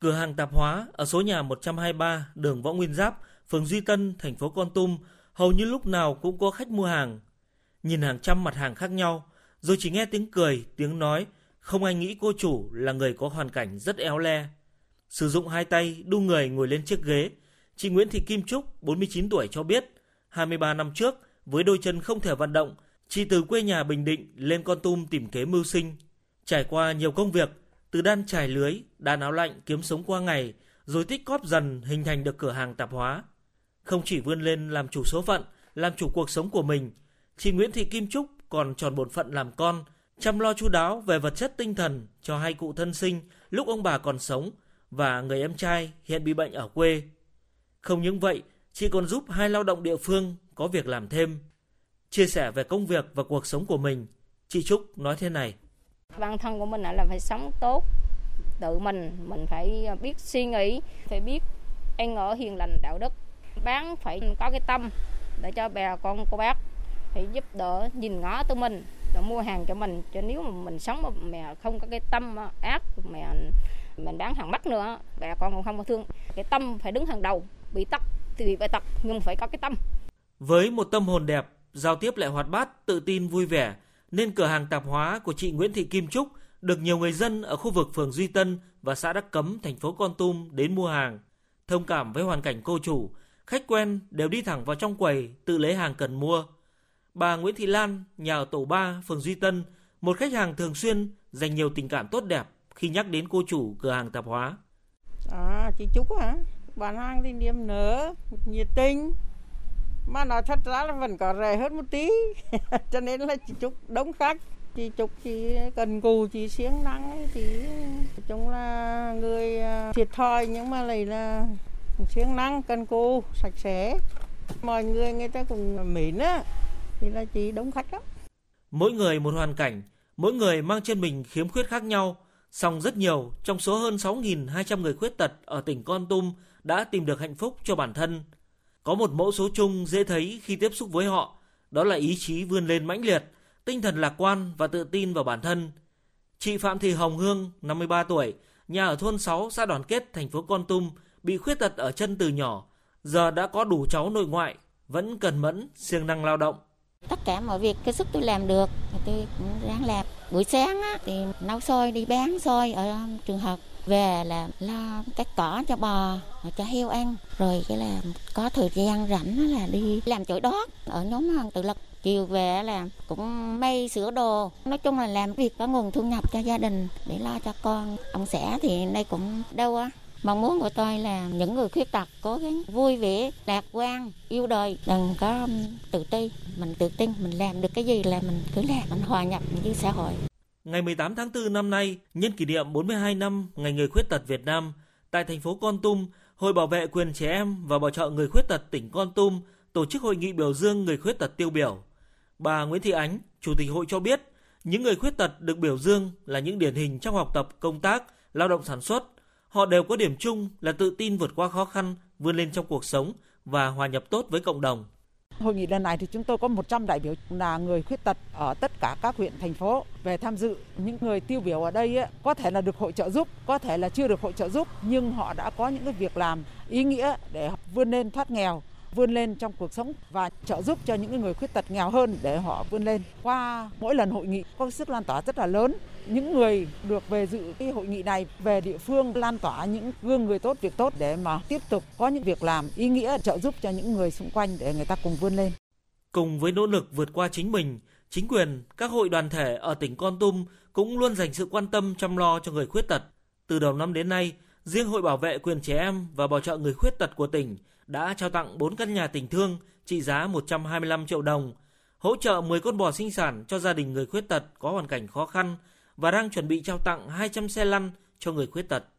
Cửa hàng tạp hóa ở số nhà 123 đường Võ Nguyên Giáp, phường Duy Tân, thành phố Con Tum hầu như lúc nào cũng có khách mua hàng. Nhìn hàng trăm mặt hàng khác nhau, rồi chỉ nghe tiếng cười, tiếng nói, không ai nghĩ cô chủ là người có hoàn cảnh rất éo le. Sử dụng hai tay đu người ngồi lên chiếc ghế, chị Nguyễn Thị Kim Trúc, 49 tuổi cho biết, 23 năm trước, với đôi chân không thể vận động, chị từ quê nhà Bình Định lên Con Tum tìm kế mưu sinh. Trải qua nhiều công việc, từ đan trải lưới, đan áo lạnh kiếm sống qua ngày, rồi tích cóp dần hình thành được cửa hàng tạp hóa. Không chỉ vươn lên làm chủ số phận, làm chủ cuộc sống của mình, chị Nguyễn Thị Kim Trúc còn tròn bổn phận làm con, chăm lo chu đáo về vật chất tinh thần cho hai cụ thân sinh lúc ông bà còn sống và người em trai hiện bị bệnh ở quê. Không những vậy, chị còn giúp hai lao động địa phương có việc làm thêm. Chia sẻ về công việc và cuộc sống của mình, chị Trúc nói thế này. Bản thân của mình là phải sống tốt, tự mình, mình phải biết suy nghĩ, phải biết ăn ở hiền lành đạo đức. Bán phải có cái tâm để cho bà con cô bác phải giúp đỡ nhìn ngó tụi mình để mua hàng cho mình. Cho nếu mà mình sống mà mẹ không có cái tâm ác mẹ mình bán hàng mắc nữa bà con cũng không có thương. Cái tâm phải đứng hàng đầu bị tật thì bị tật nhưng phải có cái tâm. Với một tâm hồn đẹp giao tiếp lại hoạt bát tự tin vui vẻ nên cửa hàng tạp hóa của chị Nguyễn Thị Kim Trúc được nhiều người dân ở khu vực phường Duy Tân và xã Đắc Cấm, thành phố Con Tum đến mua hàng. Thông cảm với hoàn cảnh cô chủ, khách quen đều đi thẳng vào trong quầy tự lấy hàng cần mua. Bà Nguyễn Thị Lan, nhà ở tổ 3, phường Duy Tân, một khách hàng thường xuyên dành nhiều tình cảm tốt đẹp khi nhắc đến cô chủ cửa hàng tạp hóa. À, chị Trúc hả? Bán hàng thì niềm nở, nhiệt tình. Mà nói thật ra là vẫn có rẻ hơn một tí. Cho nên là chị chúc đông khách. Chị chúc chị cần cù, chị siêng năng thì chúng là người à, thiệt thòi nhưng mà lại là siêng năng, cần cù, sạch sẽ. Mọi người người ta cũng mến á thì là chị đông khách lắm. Mỗi người một hoàn cảnh, mỗi người mang trên mình khiếm khuyết khác nhau, song rất nhiều trong số hơn 6.200 người khuyết tật ở tỉnh Con Tum đã tìm được hạnh phúc cho bản thân. Có một mẫu số chung dễ thấy khi tiếp xúc với họ, đó là ý chí vươn lên mãnh liệt, tinh thần lạc quan và tự tin vào bản thân. Chị Phạm Thị Hồng Hương, 53 tuổi, nhà ở thôn 6 xã Đoàn Kết, thành phố Con Tum, bị khuyết tật ở chân từ nhỏ, giờ đã có đủ cháu nội ngoại, vẫn cần mẫn, siêng năng lao động. Tất cả mọi việc cái sức tôi làm được tôi cũng ráng làm. Buổi sáng á, thì nấu xôi đi bán xôi ở um, trường học. Về là lo cái cỏ cho bò cho heo ăn. Rồi cái là có thời gian rảnh là đi làm chổi đót ở nhóm um, tự lực chiều về là cũng may sửa đồ. Nói chung là làm việc có nguồn thu nhập cho gia đình để lo cho con. Ông xã thì nay cũng đâu á Mong muốn của tôi là những người khuyết tật cố gắng vui vẻ, lạc quan, yêu đời, đừng có um, tự ti. Mình tự tin, mình làm được cái gì là mình cứ làm, mình hòa nhập với xã hội. Ngày 18 tháng 4 năm nay, nhân kỷ niệm 42 năm Ngày Người Khuyết Tật Việt Nam, tại thành phố Con Tum, Hội Bảo vệ quyền trẻ em và bảo trợ người khuyết tật tỉnh Con Tum tổ chức hội nghị biểu dương người khuyết tật tiêu biểu. Bà Nguyễn Thị Ánh, Chủ tịch hội cho biết, những người khuyết tật được biểu dương là những điển hình trong học tập, công tác, lao động sản xuất, Họ đều có điểm chung là tự tin vượt qua khó khăn, vươn lên trong cuộc sống và hòa nhập tốt với cộng đồng. Hội nghị lần này thì chúng tôi có 100 đại biểu là người khuyết tật ở tất cả các huyện thành phố về tham dự. Những người tiêu biểu ở đây ấy, có thể là được hội trợ giúp, có thể là chưa được hội trợ giúp nhưng họ đã có những cái việc làm ý nghĩa để vươn lên thoát nghèo, vươn lên trong cuộc sống và trợ giúp cho những người khuyết tật nghèo hơn để họ vươn lên. Qua mỗi lần hội nghị có sức lan tỏa rất là lớn. Những người được về dự cái hội nghị này về địa phương lan tỏa những gương người tốt việc tốt để mà tiếp tục có những việc làm ý nghĩa trợ giúp cho những người xung quanh để người ta cùng vươn lên. Cùng với nỗ lực vượt qua chính mình, chính quyền, các hội đoàn thể ở tỉnh Con Tum cũng luôn dành sự quan tâm chăm lo cho người khuyết tật. Từ đầu năm đến nay, riêng Hội Bảo vệ quyền trẻ em và bảo trợ người khuyết tật của tỉnh đã trao tặng 4 căn nhà tình thương trị giá 125 triệu đồng, hỗ trợ 10 con bò sinh sản cho gia đình người khuyết tật có hoàn cảnh khó khăn và đang chuẩn bị trao tặng 200 xe lăn cho người khuyết tật.